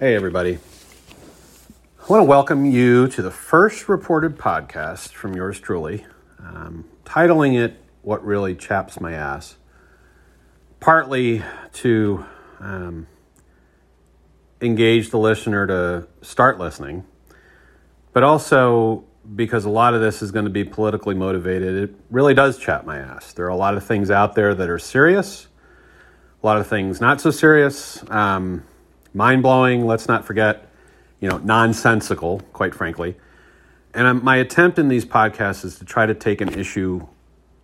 Hey, everybody. I want to welcome you to the first reported podcast from yours truly, um, titling it What Really Chaps My Ass. Partly to um, engage the listener to start listening, but also because a lot of this is going to be politically motivated. It really does chap my ass. There are a lot of things out there that are serious, a lot of things not so serious. Um, mind blowing, let's not forget, you know, nonsensical, quite frankly. And um, my attempt in these podcasts is to try to take an issue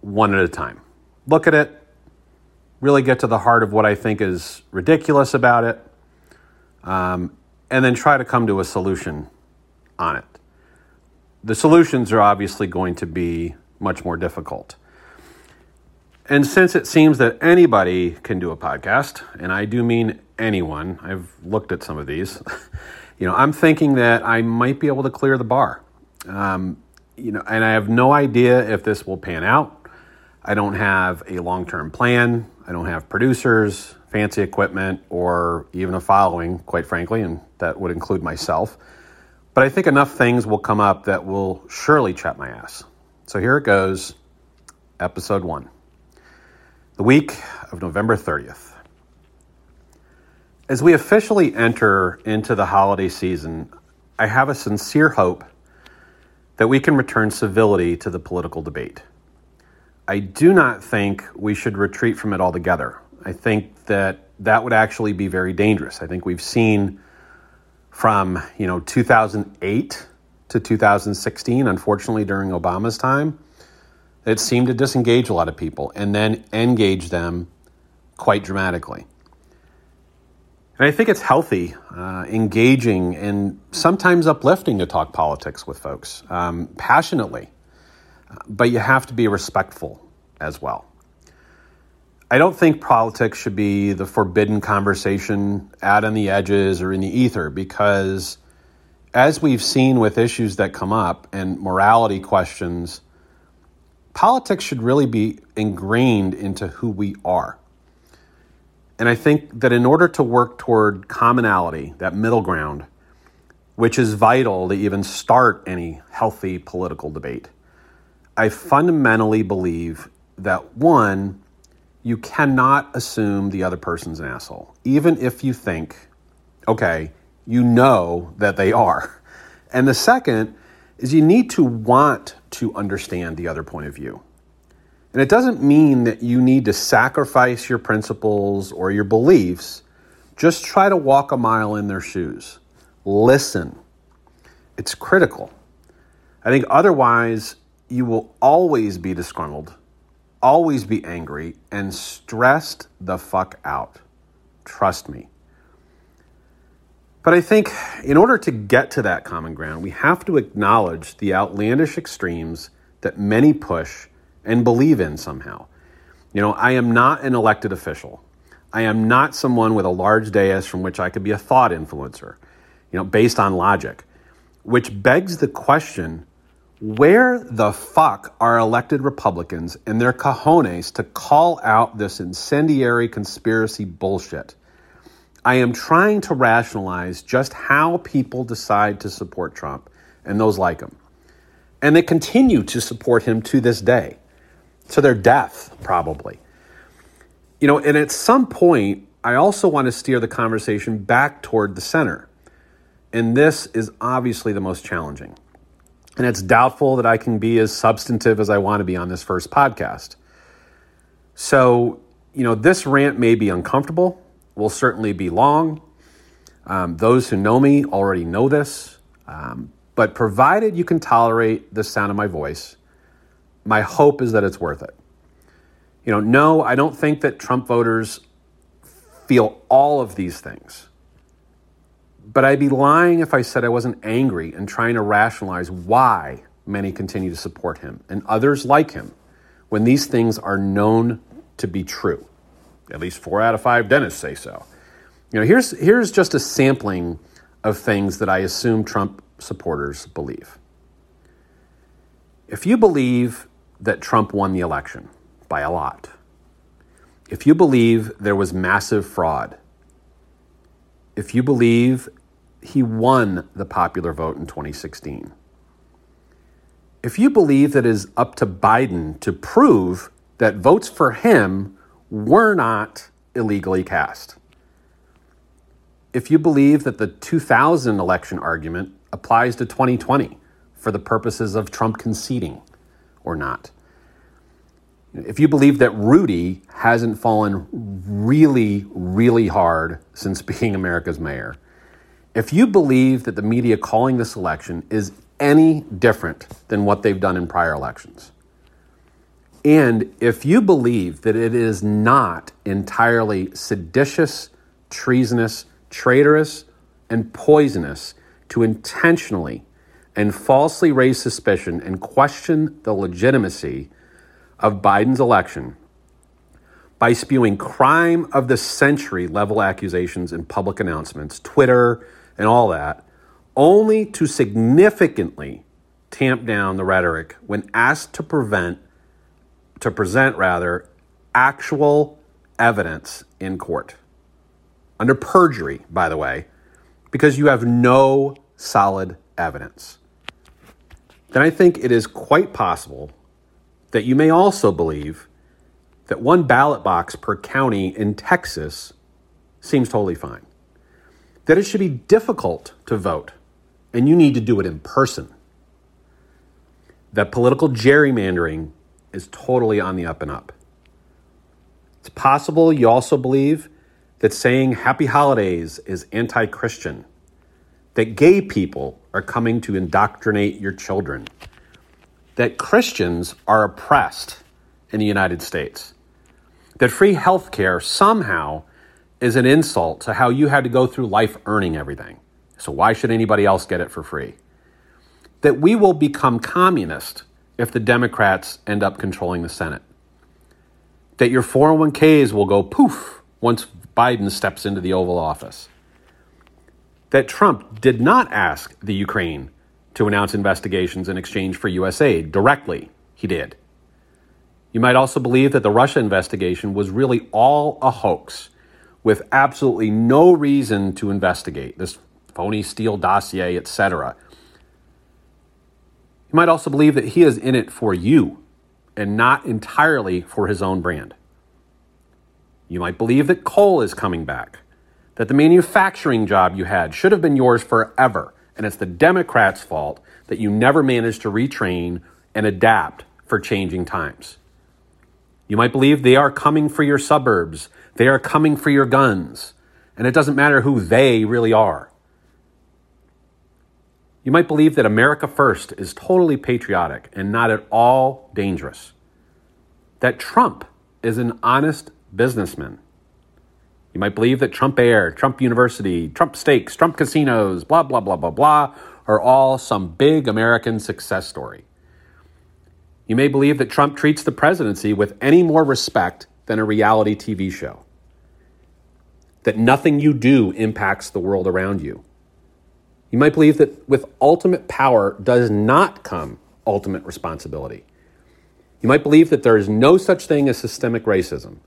one at a time. Look at it, really get to the heart of what I think is ridiculous about it, um, and then try to come to a solution on it. The solutions are obviously going to be much more difficult. And since it seems that anybody can do a podcast, and I do mean anyone, I've looked at some of these, you know, I'm thinking that I might be able to clear the bar. Um, you know, and I have no idea if this will pan out. I don't have a long term plan. I don't have producers, fancy equipment, or even a following, quite frankly, and that would include myself. But I think enough things will come up that will surely chap my ass. So here it goes, episode one the week of November 30th. As we officially enter into the holiday season, I have a sincere hope that we can return civility to the political debate. I do not think we should retreat from it altogether. I think that that would actually be very dangerous. I think we've seen from, you know, 2008 to 2016, unfortunately during Obama's time, it seemed to disengage a lot of people and then engage them quite dramatically. And I think it's healthy, uh, engaging, and sometimes uplifting to talk politics with folks um, passionately. But you have to be respectful as well. I don't think politics should be the forbidden conversation out on the edges or in the ether because, as we've seen with issues that come up and morality questions, politics should really be ingrained into who we are. And I think that in order to work toward commonality, that middle ground, which is vital to even start any healthy political debate, I fundamentally believe that one, you cannot assume the other person's an asshole, even if you think, okay, you know that they are. And the second is you need to want to understand the other point of view. And it doesn't mean that you need to sacrifice your principles or your beliefs. Just try to walk a mile in their shoes. Listen. It's critical. I think otherwise, you will always be disgruntled, always be angry, and stressed the fuck out. Trust me. But I think in order to get to that common ground, we have to acknowledge the outlandish extremes that many push and believe in somehow. You know, I am not an elected official. I am not someone with a large dais from which I could be a thought influencer, you know, based on logic, which begs the question where the fuck are elected Republicans and their cojones to call out this incendiary conspiracy bullshit? I am trying to rationalize just how people decide to support Trump and those like him. And they continue to support him to this day, to their death, probably. You know, and at some point, I also want to steer the conversation back toward the center. And this is obviously the most challenging. And it's doubtful that I can be as substantive as I want to be on this first podcast. So, you know, this rant may be uncomfortable will certainly be long. Um, those who know me already know this. Um, but provided you can tolerate the sound of my voice, my hope is that it's worth it. You know, no, I don't think that Trump voters feel all of these things. But I'd be lying if I said I wasn't angry and trying to rationalize why many continue to support him and others like him when these things are known to be true. At least four out of five dentists say so. You know, here's, here's just a sampling of things that I assume Trump supporters believe. If you believe that Trump won the election by a lot, if you believe there was massive fraud, if you believe he won the popular vote in 2016. If you believe that it is up to Biden to prove that votes for him were not illegally cast, if you believe that the 2000 election argument applies to 2020 for the purposes of Trump conceding or not, if you believe that Rudy hasn't fallen really, really hard since being America's mayor, if you believe that the media calling this election is any different than what they've done in prior elections, and if you believe that it is not entirely seditious, treasonous, traitorous, and poisonous to intentionally and falsely raise suspicion and question the legitimacy of Biden's election by spewing crime of the century level accusations in public announcements, Twitter, and all that, only to significantly tamp down the rhetoric when asked to prevent to present rather actual evidence in court. Under perjury by the way because you have no solid evidence then i think it is quite possible that you may also believe that one ballot box per county in texas seems totally fine that it should be difficult to vote and you need to do it in person. That political gerrymandering is totally on the up and up. It's possible you also believe that saying happy holidays is anti Christian, that gay people are coming to indoctrinate your children, that Christians are oppressed in the United States, that free health care somehow is an insult to how you had to go through life earning everything. So why should anybody else get it for free? That we will become communist if the Democrats end up controlling the Senate. That your 401ks will go poof once Biden steps into the Oval Office. That Trump did not ask the Ukraine to announce investigations in exchange for US aid directly. He did. You might also believe that the Russia investigation was really all a hoax with absolutely no reason to investigate this phony Steele dossier, etc. You might also believe that he is in it for you and not entirely for his own brand. You might believe that coal is coming back, that the manufacturing job you had should have been yours forever, and it's the Democrats' fault that you never managed to retrain and adapt for changing times. You might believe they are coming for your suburbs they are coming for your guns, and it doesn't matter who they really are. You might believe that America First is totally patriotic and not at all dangerous. That Trump is an honest businessman. You might believe that Trump Air, Trump University, Trump Steaks, Trump Casinos, blah, blah, blah, blah, blah, are all some big American success story. You may believe that Trump treats the presidency with any more respect than a reality TV show that nothing you do impacts the world around you. You might believe that with ultimate power does not come ultimate responsibility. You might believe that there is no such thing as systemic racism.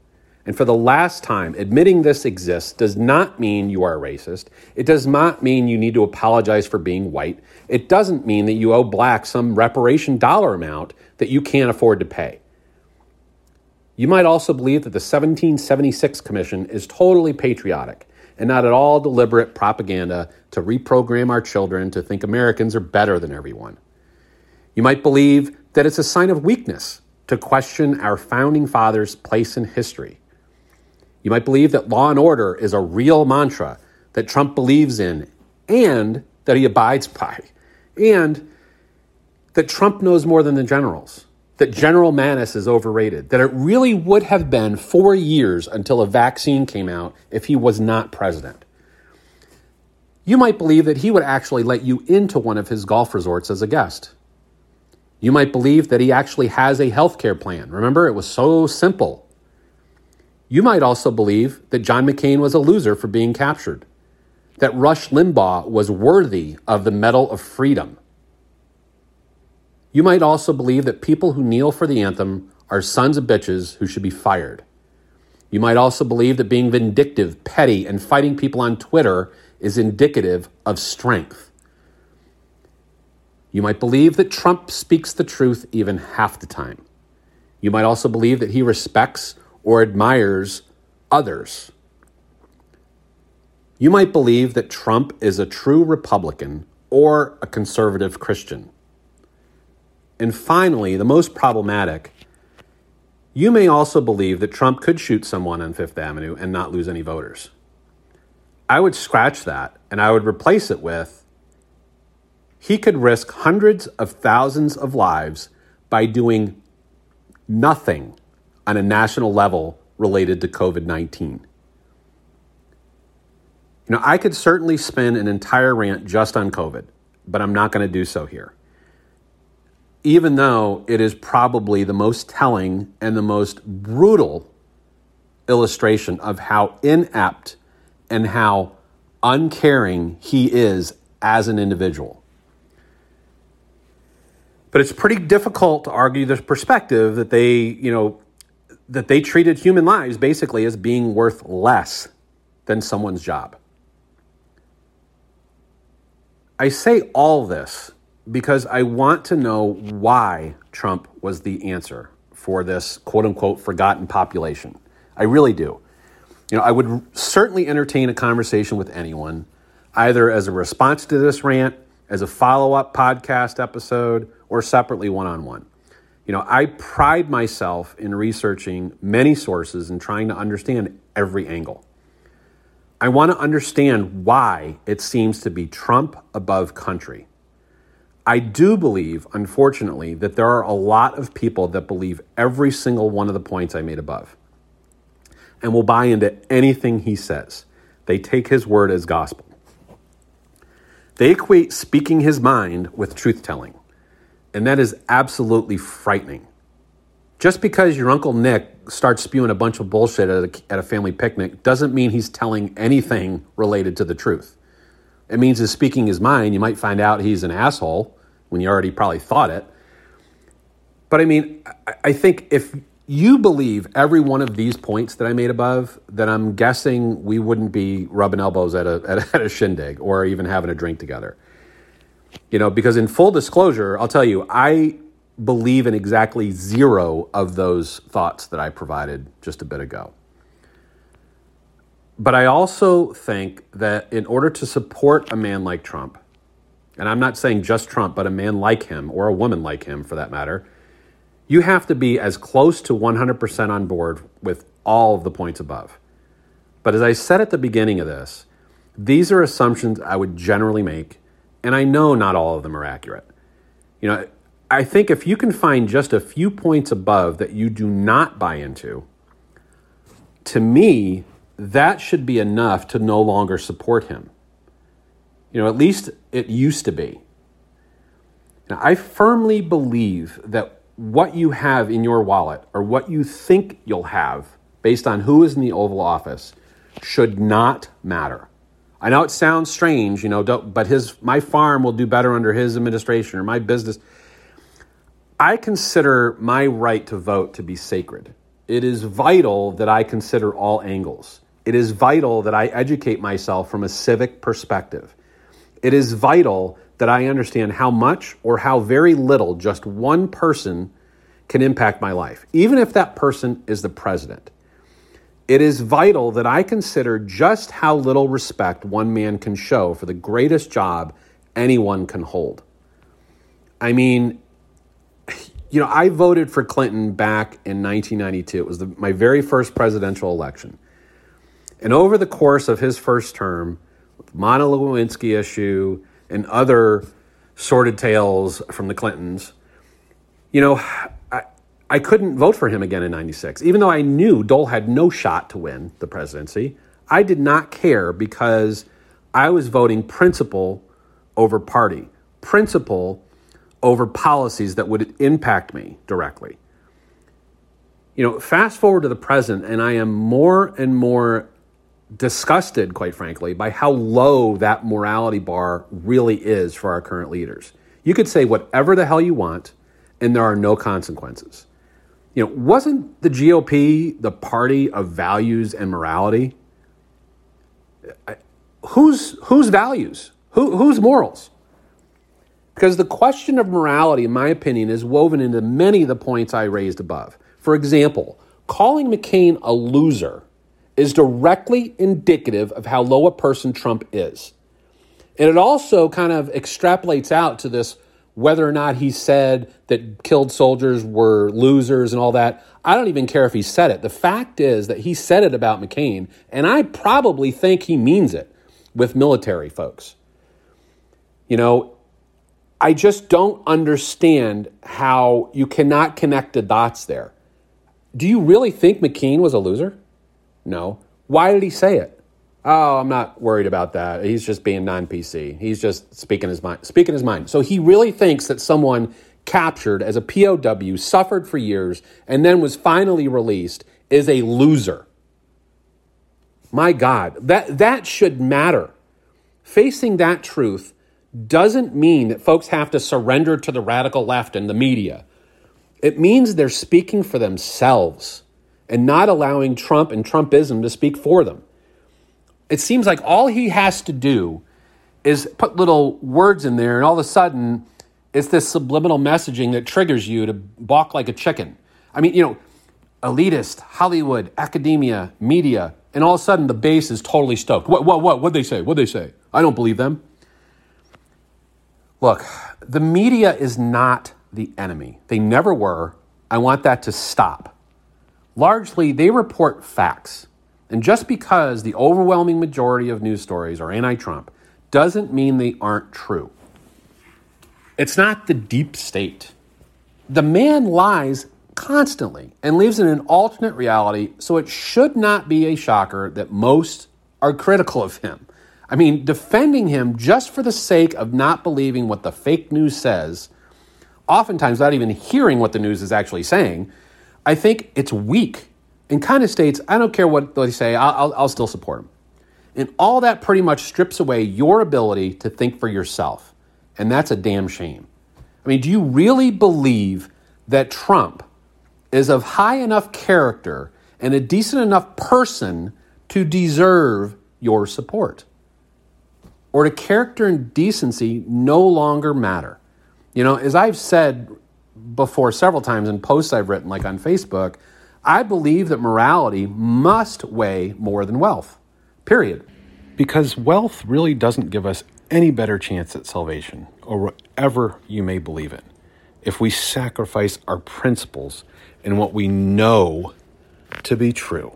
And for the last time, admitting this exists does not mean you are a racist. It does not mean you need to apologize for being white. It doesn't mean that you owe black some reparation dollar amount that you can't afford to pay. You might also believe that the 1776 Commission is totally patriotic and not at all deliberate propaganda to reprogram our children to think Americans are better than everyone. You might believe that it's a sign of weakness to question our founding fathers' place in history. You might believe that law and order is a real mantra that Trump believes in and that he abides by, and that Trump knows more than the generals that General Mattis is overrated, that it really would have been four years until a vaccine came out if he was not president. You might believe that he would actually let you into one of his golf resorts as a guest. You might believe that he actually has a health care plan. Remember, it was so simple. You might also believe that John McCain was a loser for being captured, that Rush Limbaugh was worthy of the Medal of Freedom you might also believe that people who kneel for the anthem are sons of bitches who should be fired. You might also believe that being vindictive, petty, and fighting people on Twitter is indicative of strength. You might believe that Trump speaks the truth even half the time. You might also believe that he respects or admires others. You might believe that Trump is a true Republican or a conservative Christian. And finally, the most problematic, you may also believe that Trump could shoot someone on Fifth Avenue and not lose any voters. I would scratch that and I would replace it with he could risk hundreds of thousands of lives by doing nothing on a national level related to COVID 19. You know, I could certainly spend an entire rant just on COVID, but I'm not going to do so here. Even though it is probably the most telling and the most brutal illustration of how inept and how uncaring he is as an individual. But it's pretty difficult to argue this perspective that they, you know, that they treated human lives basically as being worth less than someone's job. I say all this because I want to know why Trump was the answer for this quote unquote forgotten population. I really do. You know, I would certainly entertain a conversation with anyone, either as a response to this rant, as a follow up podcast episode, or separately one on one. You know, I pride myself in researching many sources and trying to understand every angle. I want to understand why it seems to be Trump above country. I do believe, unfortunately, that there are a lot of people that believe every single one of the points I made above and will buy into anything he says. They take his word as gospel. They equate speaking his mind with truth telling, and that is absolutely frightening. Just because your Uncle Nick starts spewing a bunch of bullshit at a, at a family picnic doesn't mean he's telling anything related to the truth. It means he's speaking his mind. You might find out he's an asshole when you already probably thought it. But I mean, I think if you believe every one of these points that I made above, then I'm guessing we wouldn't be rubbing elbows at a, at a, at a shindig or even having a drink together. You know, because in full disclosure, I'll tell you, I believe in exactly zero of those thoughts that I provided just a bit ago. But I also think that in order to support a man like Trump, and I'm not saying just Trump, but a man like him or a woman like him for that matter, you have to be as close to 100% on board with all of the points above. But as I said at the beginning of this, these are assumptions I would generally make, and I know not all of them are accurate. You know, I think if you can find just a few points above that you do not buy into, to me, that should be enough to no longer support him. You know, at least it used to be. Now, I firmly believe that what you have in your wallet or what you think you'll have based on who is in the Oval Office should not matter. I know it sounds strange, you know, but his my farm will do better under his administration or my business I consider my right to vote to be sacred. It is vital that I consider all angles. It is vital that I educate myself from a civic perspective. It is vital that I understand how much or how very little just one person can impact my life, even if that person is the president. It is vital that I consider just how little respect one man can show for the greatest job anyone can hold. I mean, you know, I voted for Clinton back in 1992. It was the, my very first presidential election. And over the course of his first term, with the Monica Lewinsky issue and other sordid tales from the Clintons, you know, I, couldn't vote for him again in 96. Even though I knew Dole had no shot to win the presidency, I did not care because I was voting principle over party, principle over policies that would impact me directly. You know, fast forward to the present, and I am more and more disgusted, quite frankly, by how low that morality bar really is for our current leaders. You could say whatever the hell you want, and there are no consequences. You know, wasn't the GOP the party of values and morality? whose, whose values? Who, whose morals? Because the question of morality, in my opinion, is woven into many of the points I raised above. For example, calling McCain a loser is directly indicative of how low a person Trump is. And it also kind of extrapolates out to this whether or not he said that killed soldiers were losers and all that. I don't even care if he said it. The fact is that he said it about McCain, and I probably think he means it with military folks. You know, I just don't understand how you cannot connect the dots there. Do you really think McCain was a loser? No. Why did he say it? Oh, I'm not worried about that. He's just being non-PC. He's just speaking his mind. Speaking his mind. So he really thinks that someone captured as a POW, suffered for years, and then was finally released is a loser. My God, that that should matter. Facing that truth doesn't mean that folks have to surrender to the radical left and the media. It means they're speaking for themselves and not allowing Trump and Trumpism to speak for them it seems like all he has to do is put little words in there, and all of a sudden, it's this subliminal messaging that triggers you to balk like a chicken. I mean, you know, elitist, Hollywood, academia, media, and all of a sudden the base is totally stoked. What, what, what, what'd they say? What'd they say? I don't believe them. Look, the media is not the enemy. They never were. I want that to stop. Largely, they report facts. And just because the overwhelming majority of news stories are anti Trump doesn't mean they aren't true. It's not the deep state. The man lies constantly and lives in an alternate reality, so it should not be a shocker that most are critical of him. I mean, defending him just for the sake of not believing what the fake news says, oftentimes not even hearing what the news is actually saying, I think it's weak and kind of states, I don't care what they say, I'll, I'll, I'll still support them. And all that pretty much strips away your ability to think for yourself. And that's a damn shame. I mean, do you really believe that Trump is of high enough character and a decent enough person to deserve your support? Or do character and decency no longer matter? You know, as I've said before several times in posts I've written, like on Facebook, I believe that morality must weigh more than wealth, period. Because wealth really doesn't give us any better chance at salvation, or whatever you may believe in, if we sacrifice our principles and what we know to be true.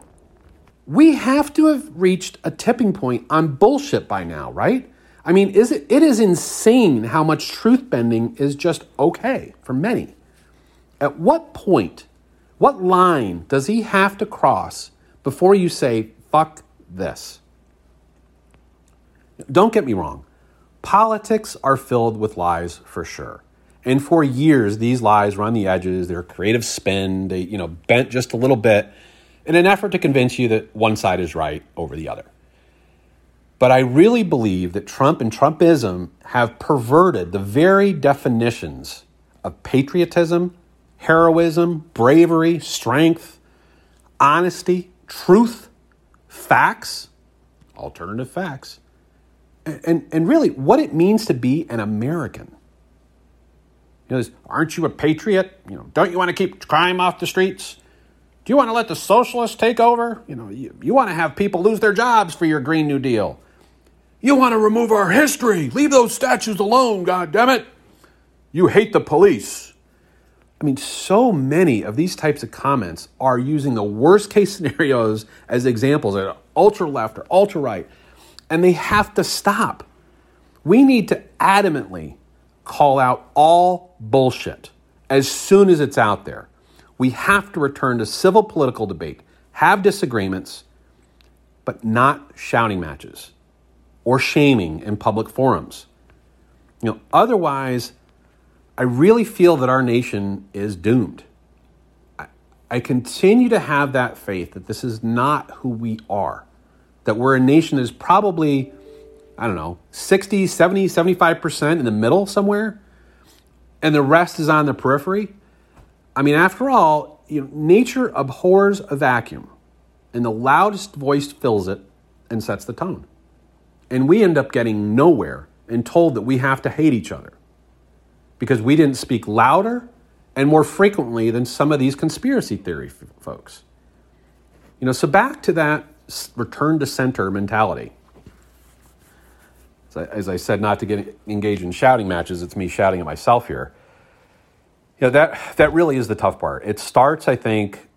We have to have reached a tipping point on bullshit by now, right? I mean, is it, it is insane how much truth bending is just okay for many. At what point what line does he have to cross before you say, fuck this? Don't get me wrong. Politics are filled with lies for sure. And for years, these lies run the edges. They're creative spin. They, you know, bent just a little bit in an effort to convince you that one side is right over the other. But I really believe that Trump and Trumpism have perverted the very definitions of patriotism heroism, bravery, strength, honesty, truth, facts, alternative facts, and, and really what it means to be an American. You know, aren't you a patriot? You know, don't you want to keep crime off the streets? Do you want to let the socialists take over? You know, you, you want to have people lose their jobs for your Green New Deal. You want to remove our history. Leave those statues alone, God damn it. You hate the police. I mean, so many of these types of comments are using the worst case scenarios as examples, at ultra left or ultra right, and they have to stop. We need to adamantly call out all bullshit as soon as it's out there. We have to return to civil political debate, have disagreements, but not shouting matches or shaming in public forums. You know, otherwise, I really feel that our nation is doomed. I, I continue to have that faith that this is not who we are, that we're a nation that is probably, I don't know, 60, 70, 75% in the middle somewhere, and the rest is on the periphery. I mean, after all, you know, nature abhors a vacuum, and the loudest voice fills it and sets the tone. And we end up getting nowhere and told that we have to hate each other because we didn't speak louder and more frequently than some of these conspiracy theory f- folks. You know, so back to that return to center mentality. As I, as I said, not to get engaged in shouting matches, it's me shouting at myself here. You know, that, that really is the tough part. It starts, I think,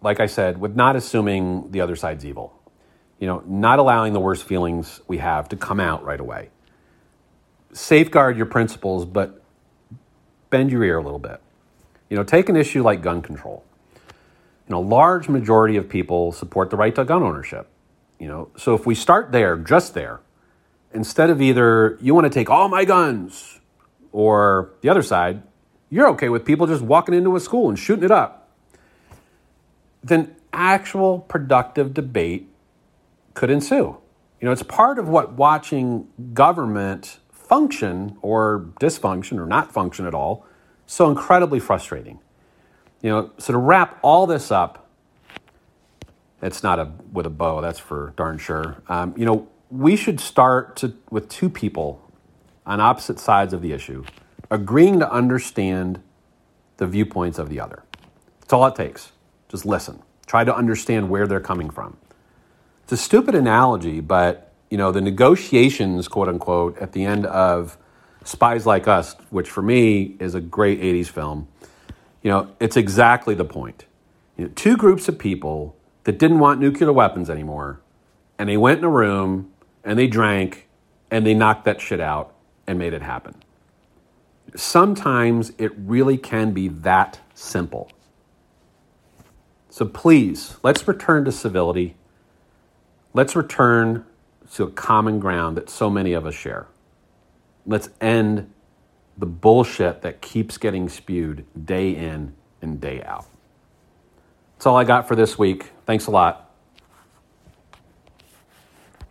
like I said, with not assuming the other side's evil. You know, not allowing the worst feelings we have to come out right away. Safeguard your principles, but bend your ear a little bit. You know, take an issue like gun control. You know, a large majority of people support the right to gun ownership. You know, so if we start there, just there, instead of either you want to take all my guns or the other side, you're okay with people just walking into a school and shooting it up, then actual productive debate could ensue. You know, it's part of what watching government function or dysfunction or not function at all so incredibly frustrating. You know, so to wrap all this up, it's not a with a bow, that's for darn sure. Um, you know, we should start to, with two people on opposite sides of the issue, agreeing to understand the viewpoints of the other. That's all it takes. Just listen. Try to understand where they're coming from. It's a stupid analogy, but you know, the negotiations, quote unquote, at the end of Spies Like Us, which for me is a great 80s film, you know, it's exactly the point. You know, two groups of people that didn't want nuclear weapons anymore, and they went in a room and they drank and they knocked that shit out and made it happen. Sometimes it really can be that simple. So please, let's return to civility. Let's return to a common ground that so many of us share. Let's end the bullshit that keeps getting spewed day in and day out. That's all I got for this week. Thanks a lot.